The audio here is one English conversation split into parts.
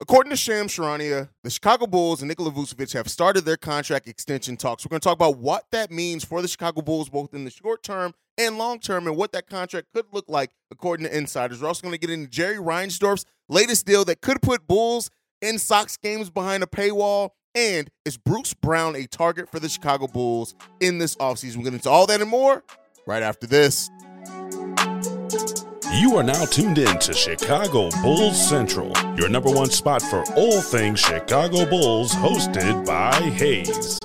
According to Shams Charania, the Chicago Bulls and Nikola Vucevic have started their contract extension talks. We're going to talk about what that means for the Chicago Bulls, both in the short term and long term, and what that contract could look like, according to insiders. We're also going to get into Jerry Reinsdorf's latest deal that could put Bulls in Sox games behind a paywall. And is Bruce Brown a target for the Chicago Bulls in this offseason? We'll get into all that and more right after this. You are now tuned in to Chicago Bulls Central, your number one spot for all things Chicago Bulls, hosted by Haize.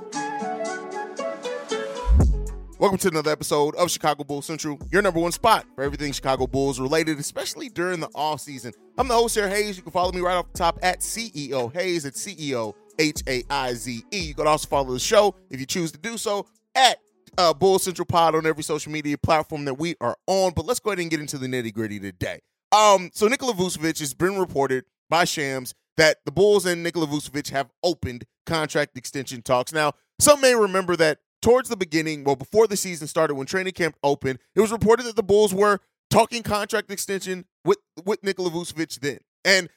Welcome to another episode of Chicago Bulls Central, your number one spot for everything Chicago Bulls related, especially during the off season. I'm the host here, Haize. You can follow me right off the top at CEO Haize at CEO H A I Z E. You can also follow the show if you choose to do so at uh, Bull Central Pod on every social media platform that we are on. But let's go ahead and get into the nitty gritty today. Um, so Nikola Vucevic has been reported by Shams that the Bulls and Nikola Vucevic have opened contract extension talks. Now, some may remember that towards the beginning, well, before the season started, when training camp opened, it was reported that the Bulls were talking contract extension with with Nikola Vucevic then. And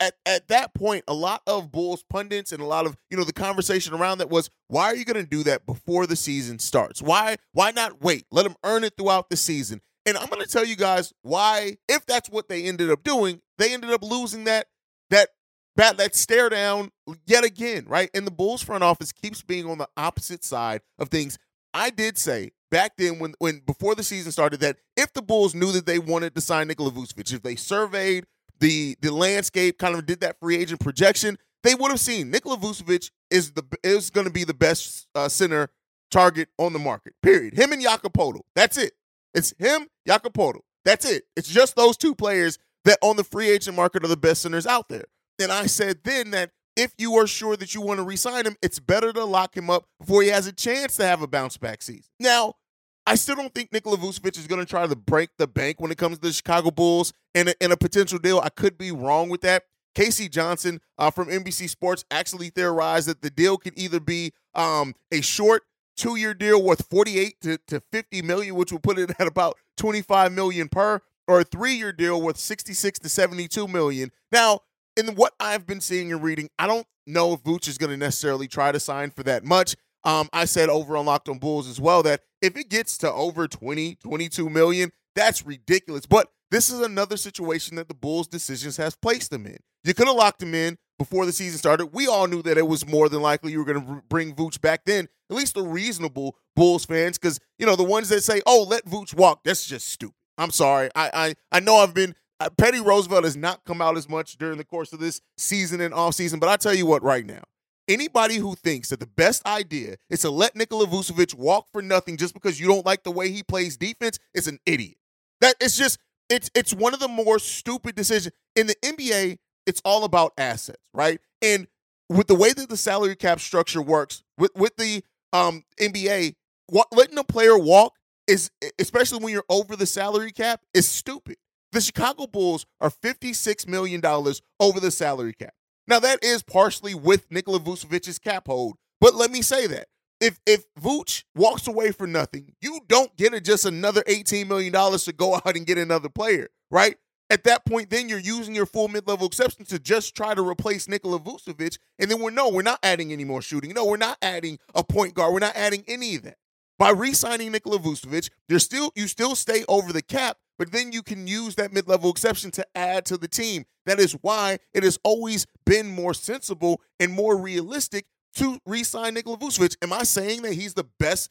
at, at that point, a lot of Bulls pundits and a lot of you know the conversation around that was, why are you going to do that before the season starts? Why why not wait? Let them earn it throughout the season. And I'm going to tell you guys why, if that's what they ended up doing, they ended up losing that that bat that stare down yet again, right? And the Bulls front office keeps being on the opposite side of things. I did say back then when when before the season started that if the Bulls knew that they wanted to sign Nikola Vucevic, if they surveyed the the landscape, kind of did that free agent projection, they would have seen Nikola Vucevic is the is going to be the best uh, center target on the market. Period. Him and Jakob That's it. It's him, Jakob That's it. It's just those two players that on the free agent market are the best centers out there. And I said then that if you are sure that you want to re-sign him, it's better to lock him up before he has a chance to have a bounce back season. Now, I still don't think Nikola Vucevic is going to try to break the bank when it comes to the Chicago Bulls in a, in a potential deal. I could be wrong with that. Casey Johnson uh, from NBC Sports actually theorized that the deal could either be um, a short two-year deal worth 48 to, to 50 million, which would put it at about 25 million per, or a three-year deal worth 66 to 72 million. Now, in what I've been seeing and reading, I don't know if Vooch is going to necessarily try to sign for that much. Um, I said over on Locked on Bulls as well that if it gets to over 20, 22 million, that's ridiculous. But this is another situation that the Bulls' decisions has placed them in. You could have locked him in before the season started. We all knew that it was more than likely you were going to bring Vooch back then. At least the reasonable Bulls fans, because you know the ones that say, "Oh, let Vooch walk," that's just stupid. I'm sorry. I I, I know I've been uh, Petty Roosevelt has not come out as much during the course of this season and off season, but I tell you what, right now, anybody who thinks that the best idea is to let Nikola Vucevic walk for nothing just because you don't like the way he plays defense is an idiot. That it's just it's it's one of the more stupid decisions in the NBA. It's all about assets, right? And with the way that the salary cap structure works with with the um, NBA, what, letting a player walk is especially when you're over the salary cap is stupid. The Chicago Bulls are $56 million over the salary cap. Now, that is partially with Nikola Vucevic's cap hold, but let me say that. If if Vooch walks away for nothing, you don't get it just another $18 million to go out and get another player, right? At that point, then you're using your full mid-level exception to just try to replace Nikola Vucevic. And then we're no, we're not adding any more shooting. No, we're not adding a point guard. We're not adding any of that. By re-signing Nikola Vucevic, there's still you still stay over the cap, but then you can use that mid level exception to add to the team. That is why it has always been more sensible and more realistic to re sign Nikola Vucevic. Am I saying that he's the best,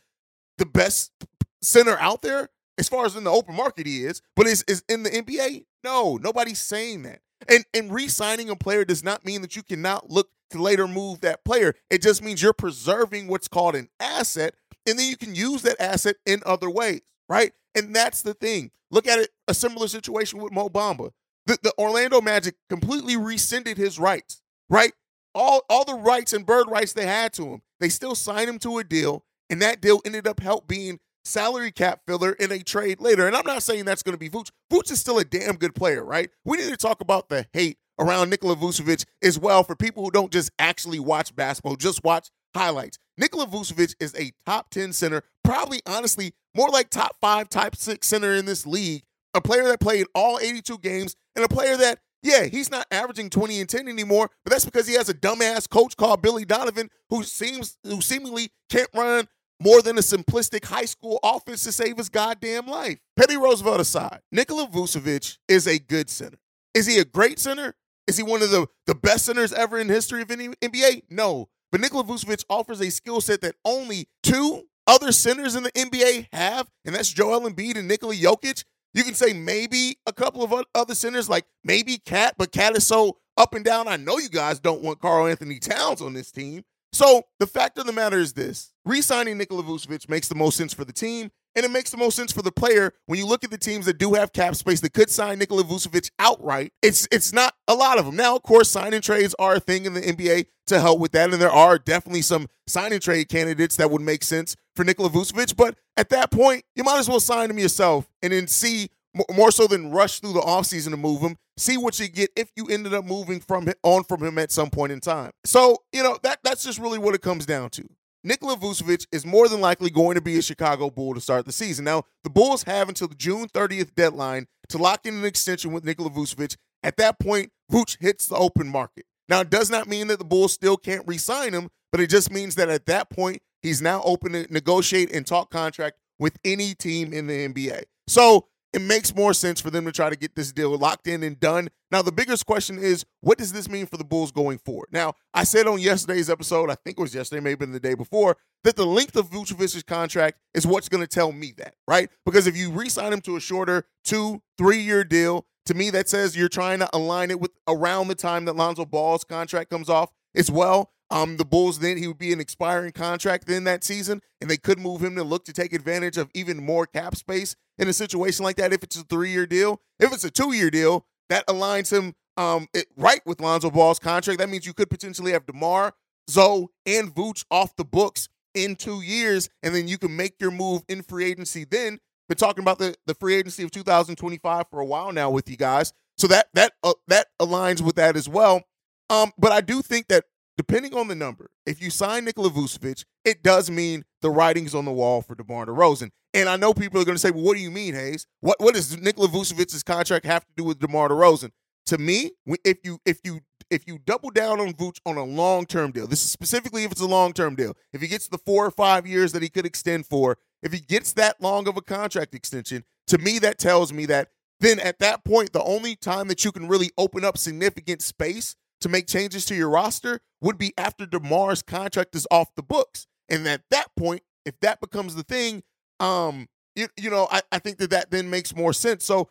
the best center out there? As far as in the open market, he is, but is, is in the NBA? No, nobody's saying that. And and re-signing a player does not mean that you cannot look to later move that player. It just means you're preserving what's called an asset, and then you can use that asset in other ways, right? And that's the thing. Look at it, a similar situation with Mo Bamba. The, the Orlando Magic completely rescinded his rights, right? all all the rights and bird rights they had to him. They still signed him to a deal, and that deal ended up help being salary cap filler in a trade later. And I'm not saying that's going to be Vooch. Vooch is still a damn good player, right? We need to talk about the hate around Nikola Vucevic as well for people who don't just actually watch basketball, just watch highlights. Nikola Vucevic is a top 10 center, probably honestly more like top five, top six center in this league. A player that played all 82 games and a player that, yeah, he's not averaging 20 and 10 anymore, but that's because he has a dumbass coach called Billy Donovan who seems who seemingly can't run more than a simplistic high school offense to save his goddamn life. Petty Roosevelt aside, Nikola Vucevic is a good center. Is he a great center? Is he one of the, the best centers ever in history of any NBA? No. But Nikola Vucevic offers a skill set that only two other centers in the NBA have, and that's Joel Embiid and Nikola Jokic. You can say maybe a couple of other centers, like maybe Cat, but Cat is so up and down. I know you guys don't want Karl-Anthony Towns on this team. So the fact of the matter is this re signing Nikola Vucevic makes the most sense for the team. And it makes the most sense for the player when you look at the teams that do have cap space that could sign Nikola Vucevic outright. It's it's not a lot of them. Now, of course, signing trades are a thing in the NBA to help with that, and there are definitely some signing trade candidates that would make sense for Nikola Vucevic. But at that point, you might as well sign him yourself and then see more so than rush through the offseason to move him. See what you get if you ended up moving from on from him at some point in time. So, you know, that that's just really what it comes down to. Nikola Vucevic is more than likely going to be a Chicago Bull to start the season. Now, the Bulls have until the June 30th deadline to lock in an extension with Nikola Vucevic. At that point, Vuce hits the open market. Now, it does not mean that the Bulls still can't re-sign him, but it just means that at that point, he's now open to negotiate and talk contract with any team in the NBA. So it makes more sense for them to try to get this deal locked in and done. Now, the biggest question is, what does this mean for the Bulls going forward? Now, I said on yesterday's episode, I think it was yesterday, maybe the day before, that the length of Vucevic's contract is what's going to tell me that, right? Because if you re-sign him to a shorter two, three-year deal, to me that says you're trying to align it with around the time that Lonzo Ball's contract comes off as well. Um, the Bulls then he would be an expiring contract in that season, and they could move him to look to take advantage of even more cap space in a situation like that. If it's a three-year deal, if it's a two-year deal, that aligns him um it, right with Lonzo Ball's contract. That means you could potentially have DeMar, Zo, and Vooch off the books in two years, and then you can make your move in free agency. Then been talking about the the free agency of 2025 for a while now with you guys, so that that uh, that aligns with that as well. Um, but I do think that depending on the number, if you sign Nikola Vucevic, it does mean the writing's on the wall for DeMar DeRozan. And I know people are going to say, well, what do you mean, Haize? What what does Nikola Vucevic's contract have to do with DeMar DeRozan? To me, if you if you if you double down on Vooch on a long term deal, this is specifically if it's a long term deal, if he gets the four or five years that he could extend for, if he gets that long of a contract extension, to me that tells me that then at that point, the only time that you can really open up significant space to make changes to your roster would be after DeMar's contract is off the books. And at that point, if that becomes the thing, um, you, you know, I, I think that that then makes more sense. So,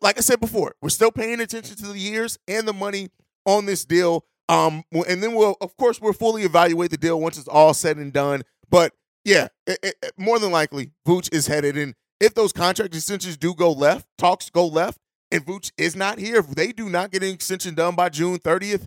like I said before, we're still paying attention to the years and the money on this deal. Um, and then we'll, of course, we'll fully evaluate the deal once it's all said and done. But yeah, it, it, more than likely, Vooch is headed. And if those contract extensions do go left, talks go left, and Vooch is not here, if they do not get an extension done by June 30th,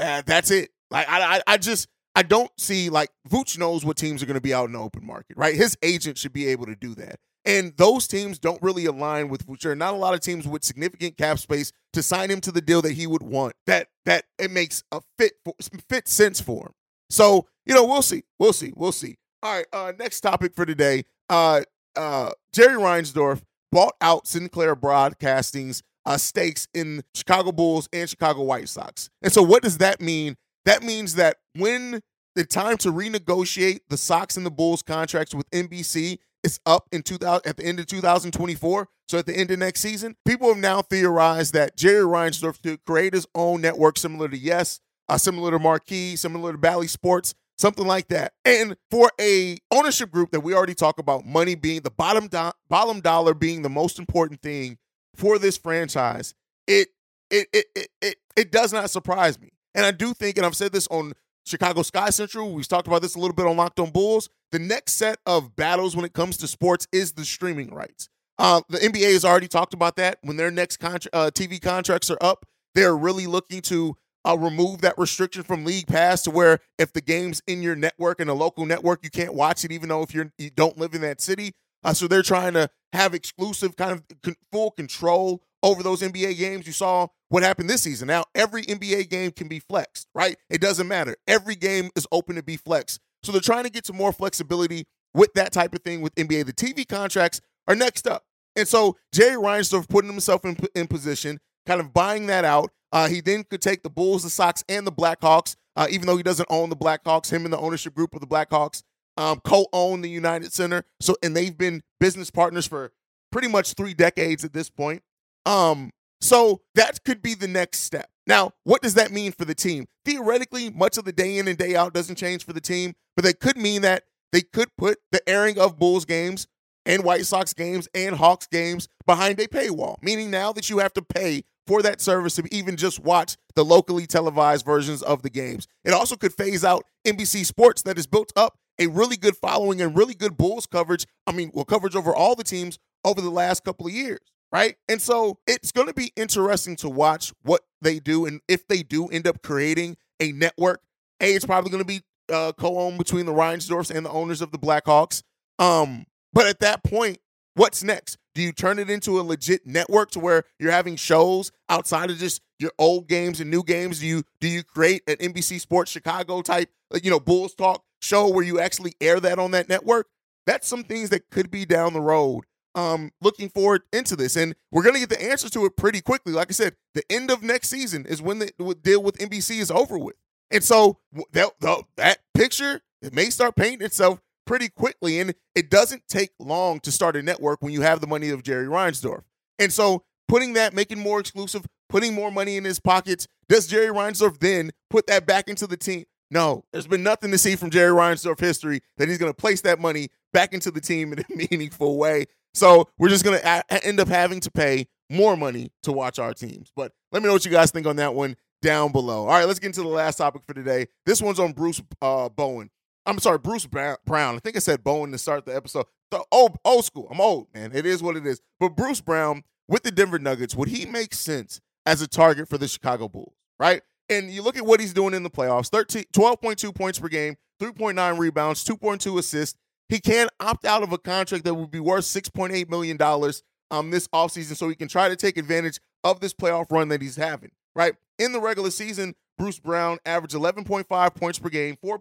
Uh, that's it. Like I, I, I just I don't see like Vooch knows what teams are going to be out in the open market, right? His agent should be able to do that. And those teams don't really align with Vooch. There are not a lot of teams with significant cap space to sign him to the deal that he would want. That that it makes a fit for, fit sense for him. So you know we'll see, we'll see, we'll see. All right, uh, next topic for today. Uh, uh, Jerry Reinsdorf bought out Sinclair Broadcasting's uh, stakes in Chicago Bulls and Chicago White Sox. And so, what does that mean? That means that when the time to renegotiate the Sox and the Bulls contracts with NBC is up in 2000 at the end of 2024, so at the end of next season, people have now theorized that Jerry Reinsdorf could create his own network similar to Yes, uh, similar to Marquee, similar to Bally Sports, something like that. And for a ownership group that we already talk about, money being the bottom do- bottom dollar being the most important thing for this franchise, it it it it it, it does not surprise me. And I do think, and I've said this on Chicago Sky Central, we've talked about this a little bit on Locked On Bulls. The next set of battles when it comes to sports is the streaming rights. Uh, the NBA has already talked about that. When their next contra- uh, TV contracts are up, they're really looking to uh, remove that restriction from League Pass to where if the game's in your network and a local network, you can't watch it even though if you're you don't live in that city. Uh, so they're trying to have exclusive kind of con- full control over those NBA games. You saw what happened this season. Now every NBA game can be flexed, right? It doesn't matter. Every game is open to be flexed. So they're trying to get some more flexibility with that type of thing with NBA. The TV contracts are next up. And so Jerry Reinsdorf putting himself in, in position, kind of buying that out. Uh, he then could take the Bulls, the Sox, and the Blackhawks, uh, even though he doesn't own the Blackhawks. Him and the ownership group of the Blackhawks um, co-own the United Center. So, and they've been business partners for pretty much three decades at this point. Um, so that could be the next step. Now, what does that mean for the team? Theoretically, much of the day in and day out doesn't change for the team, but that could mean that they could put the airing of Bulls games and White Sox games and Hawks games behind a paywall, meaning now that you have to pay for that service to even just watch the locally televised versions of the games. It also could phase out NBC Sports that is built up a really good following and really good Bulls coverage. I mean, well, coverage over all the teams over the last couple of years, right? And so it's going to be interesting to watch what they do. And if they do end up creating a network, A, it's probably going to be uh, co-owned between the Reinsdorfs and the owners of the Blackhawks. Um, but at that point, what's next? Do you turn it into a legit network to where you're having shows outside of just your old games and new games? Do you do you create an NBC Sports Chicago type, you know, Bulls Talk show where you actually air that on that network? That's some things that could be down the road. Um, looking forward into this, and we're gonna get the answers to it pretty quickly. Like I said, the end of next season is when the deal with NBC is over with, and so that that picture it may start painting itself pretty quickly. And it doesn't take long to start a network when you have the money of Jerry Reinsdorf. And so putting that, making more exclusive, putting more money in his pockets, does Jerry Reinsdorf then put that back into the team? No, there's been nothing to see from Jerry Reinsdorf history that he's going to place that money back into the team in a meaningful way. So we're just going to a- end up having to pay more money to watch our teams. But let me know what you guys think on that one down below. All right, let's get into the last topic for today. This one's on Bruce uh, Bowen. I'm sorry, Bruce Brown. I think I said Bowen to start the episode. The old old school. I'm old, man. It is what it is. But Bruce Brown with the Denver Nuggets, would he make sense as a target for the Chicago Bulls? Right? And you look at what he's doing in the playoffs 13, 12.2 points per game, 3.9 rebounds, 2.2 assists. He can opt out of a contract that would be worth $6.8 million um, this offseason so he can try to take advantage of this playoff run that he's having. Right? In the regular season, Bruce Brown averaged 11.5 points per game, 4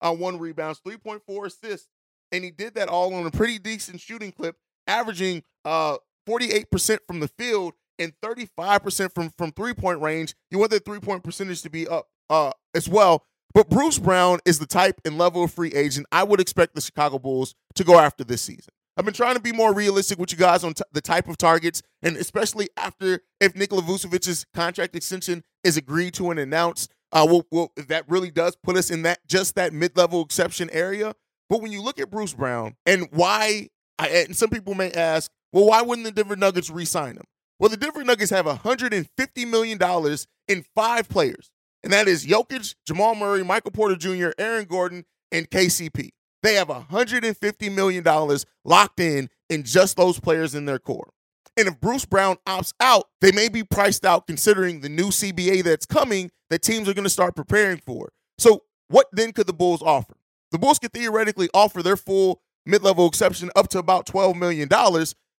uh, rebounds, 3.4 assists, and he did that all on a pretty decent shooting clip, averaging uh, 48% from the field and 35% from from three point range. You want that three point percentage to be up uh, as well. But Bruce Brown is the type and level of free agent I would expect the Chicago Bulls to go after this season. I've been trying to be more realistic with you guys on t- the type of targets, and especially after if Nikola Vucevic's contract extension is agreed to and announced, uh, we'll, we'll, that really does put us in that just that mid-level exception area. But when you look at Bruce Brown and why, I, and some people may ask, well, why wouldn't the Denver Nuggets re-sign him? Well, the Denver Nuggets have 150 million dollars in five players, and that is Jokic, Jamal Murray, Michael Porter Jr., Aaron Gordon, and KCP. They have 150 million dollars locked in in just those players in their core. And if Bruce Brown opts out, they may be priced out considering the new CBA that's coming that teams are going to start preparing for. So, what then could the Bulls offer? The Bulls could theoretically offer their full mid level exception up to about $12 million.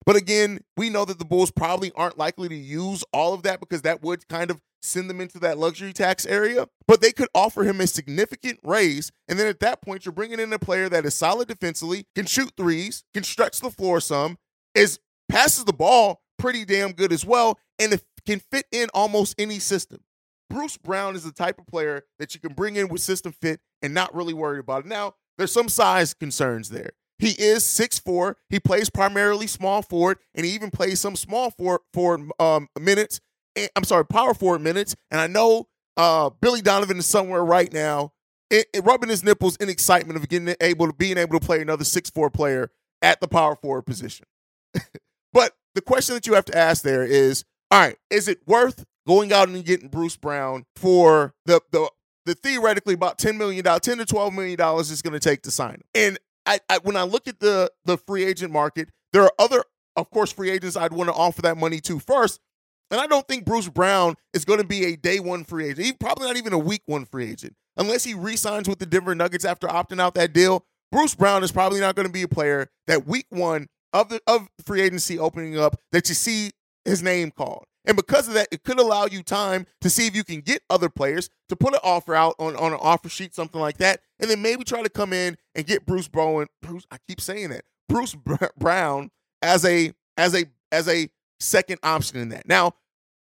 But again, we know that the Bulls probably aren't likely to use all of that because that would kind of send them into that luxury tax area. But they could offer him a significant raise. And then at that point, you're bringing in a player that is solid defensively, can shoot threes, can stretch the floor some, is passes the ball pretty damn good as well, and can fit in almost any system. Bruce Brown is the type of player that you can bring in with system fit and not really worry about it. Now, there's some size concerns there. He is 6'4. He plays primarily small forward, and he even plays some small forward, forward um, minutes. I'm sorry, power forward minutes. And I know uh, Billy Donovan is somewhere right now, it, it, rubbing his nipples in excitement of getting able to being able to play another 6'4 player at the power forward position. but the question that you have to ask there is, all right, is it worth going out and getting Bruce Brown for the the the theoretically about ten million dollars, ten to twelve million dollars is going to take to sign him? And I, I, when I look at the the free agent market, there are other, of course, free agents I'd want to offer that money to first. And I don't think Bruce Brown is going to be a day one free agent. He's probably not even a week one free agent. Unless he re-signs with the Denver Nuggets after opting out that deal, Bruce Brown is probably not going to be a player that week one of the of free agency opening up that you see his name called. And because of that, it could allow you time to see if you can get other players to put an offer out on, on an offer sheet, something like that, and then maybe try to come in and get Bruce Bowen. Bruce, I keep saying that Bruce Brown as a as a as a second option in that. Now,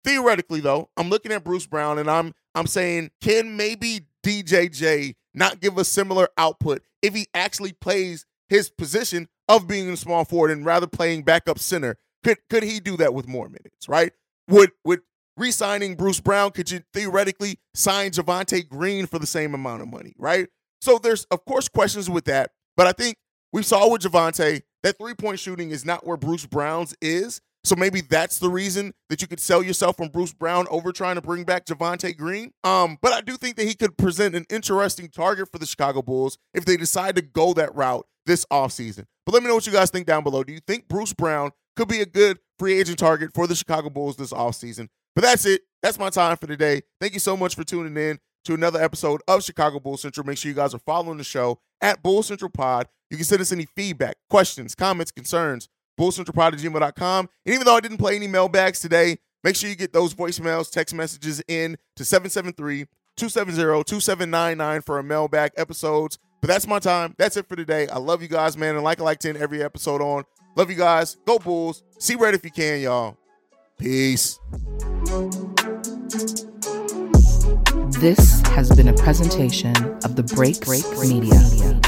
theoretically, though, I'm looking at Bruce Brown and I'm I'm saying, can maybe DJJ not give a similar output if he actually plays his position of being a small forward and rather playing backup center? Could could he do that with more minutes? Right? Would would re-signing Bruce Brown, could you theoretically sign Javonte Green for the same amount of money, right? So there's of course questions with that, but I think we saw with Javonte that three-point shooting is not where Bruce Brown's is. So maybe that's the reason that you could sell yourself from Bruce Brown over trying to bring back Javonte Green. Um, but I do think that he could present an interesting target for the Chicago Bulls if they decide to go that route this offseason. But let me know what you guys think down below. Do you think Bruce Brown could be a good free agent target for the Chicago Bulls this offseason. But that's it. That's my time for today. Thank you so much for tuning in to another episode of Chicago Bull Central. Make sure you guys are following the show at Bull Central Pod. You can send us any feedback, questions, comments, concerns, bullcentralpod at gmail.com. And even though I didn't play any mailbags today, make sure you get those voicemails, text messages in to 773 270 2799 for a mailbag episodes. But that's my time. That's it for today. I love you guys, man. And like I like to end every episode on Love you guys. Go Bulls. See red if you can, y'all. Peace. This has been a presentation of the Break Break Media.